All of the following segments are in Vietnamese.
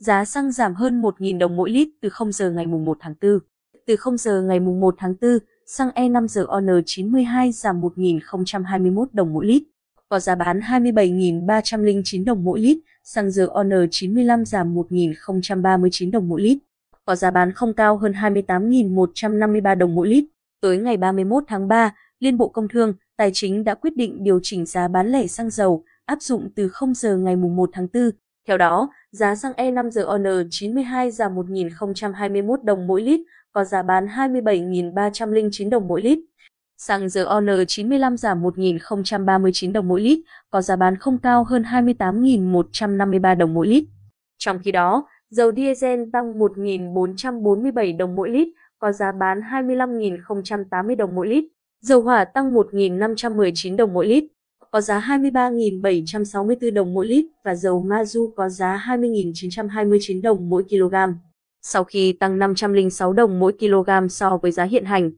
giá xăng giảm hơn 1.000 đồng mỗi lít từ 0 giờ ngày 1 tháng 4. Từ 0 giờ ngày 1 tháng 4, xăng E5 ON 92 giảm 1.021 đồng mỗi lít, có giá bán 27.309 đồng mỗi lít, xăng RON 95 giảm 1.039 đồng mỗi lít, có giá bán không cao hơn 28.153 đồng mỗi lít. Tới ngày 31 tháng 3, Liên Bộ Công Thương, Tài chính đã quyết định điều chỉnh giá bán lẻ xăng dầu áp dụng từ 0 giờ ngày 1 tháng 4. Theo đó, giá xăng E5 RON 92 giảm 1.021 đồng mỗi lít, có giá bán 27.309 đồng mỗi lít. Xăng RON 95 giảm 1.039 đồng mỗi lít, có giá bán không cao hơn 28.153 đồng mỗi lít. Trong khi đó, dầu diesel tăng 1.447 đồng mỗi lít, có giá bán 25.080 đồng mỗi lít. Dầu hỏa tăng 1.519 đồng mỗi lít, có giá 23.764 đồng mỗi lít và dầu mazu có giá 20.929 đồng mỗi kg. Sau khi tăng 506 đồng mỗi kg so với giá hiện hành.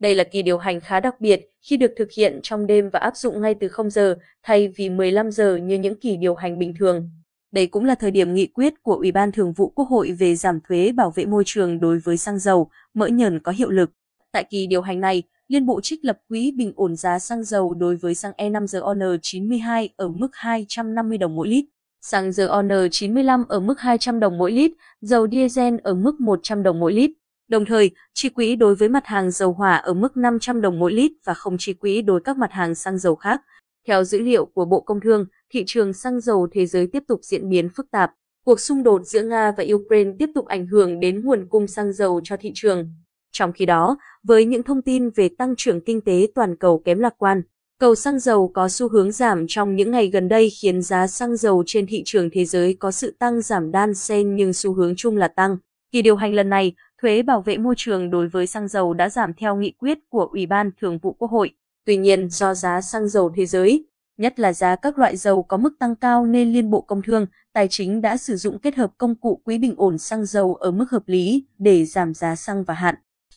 Đây là kỳ điều hành khá đặc biệt khi được thực hiện trong đêm và áp dụng ngay từ 0 giờ thay vì 15 giờ như những kỳ điều hành bình thường. Đây cũng là thời điểm nghị quyết của Ủy ban Thường vụ Quốc hội về giảm thuế bảo vệ môi trường đối với xăng dầu, mỡ nhờn có hiệu lực. Tại kỳ điều hành này, Liên Bộ trích lập quỹ bình ổn giá xăng dầu đối với xăng E5 RON 92 ở mức 250 đồng mỗi lít, xăng RON 95 ở mức 200 đồng mỗi lít, dầu diesel ở mức 100 đồng mỗi lít. Đồng thời, chi quỹ đối với mặt hàng dầu hỏa ở mức 500 đồng mỗi lít và không chi quỹ đối các mặt hàng xăng dầu khác. Theo dữ liệu của Bộ Công Thương, thị trường xăng dầu thế giới tiếp tục diễn biến phức tạp. Cuộc xung đột giữa Nga và Ukraine tiếp tục ảnh hưởng đến nguồn cung xăng dầu cho thị trường. Trong khi đó, với những thông tin về tăng trưởng kinh tế toàn cầu kém lạc quan, cầu xăng dầu có xu hướng giảm trong những ngày gần đây khiến giá xăng dầu trên thị trường thế giới có sự tăng giảm đan xen nhưng xu hướng chung là tăng. Kỳ điều hành lần này, thuế bảo vệ môi trường đối với xăng dầu đã giảm theo nghị quyết của Ủy ban Thường vụ Quốc hội. Tuy nhiên, do giá xăng dầu thế giới, nhất là giá các loại dầu có mức tăng cao nên Liên Bộ Công Thương, Tài chính đã sử dụng kết hợp công cụ quỹ bình ổn xăng dầu ở mức hợp lý để giảm giá xăng và hạn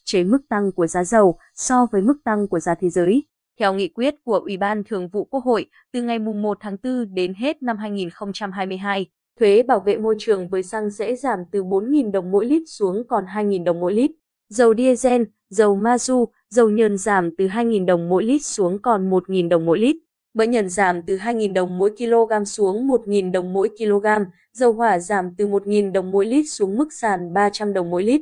chế mức tăng của giá dầu so với mức tăng của giá thế giới. Theo nghị quyết của Ủy ban Thường vụ Quốc hội, từ ngày 1 tháng 4 đến hết năm 2022, thuế bảo vệ môi trường với xăng sẽ giảm từ 4.000 đồng mỗi lít xuống còn 2.000 đồng mỗi lít. Dầu diesel, dầu mazu, dầu nhờn giảm từ 2.000 đồng mỗi lít xuống còn 1.000 đồng mỗi lít. Mỡ nhờn giảm từ 2.000 đồng mỗi kg xuống 1.000 đồng mỗi kg, dầu hỏa giảm từ 1.000 đồng mỗi lít xuống mức sàn 300 đồng mỗi lít.